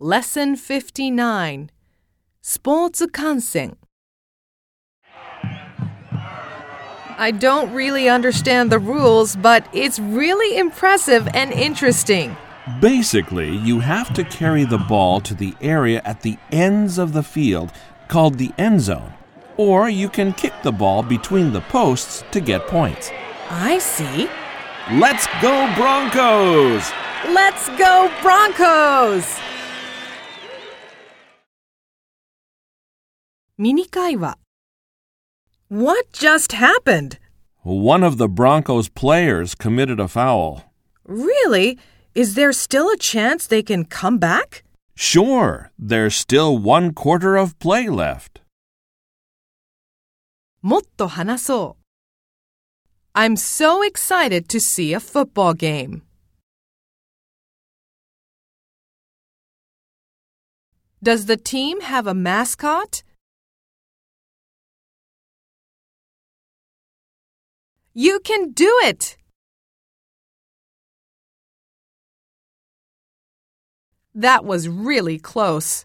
Lesson 59スポーツ観戦 I don't really understand the rules, but it's really impressive and interesting. Basically, you have to carry the ball to the area at the ends of the field, called the end zone. Or you can kick the ball between the posts to get points. I see. Let's go, Broncos! Let's go, Broncos! ミニ会話 What just happened? One of the Broncos players committed a foul. Really? Is there still a chance they can come back? Sure, there's still one quarter of play left. もっと話そう I'm so excited to see a football game. Does the team have a mascot? You can do it! That was really close.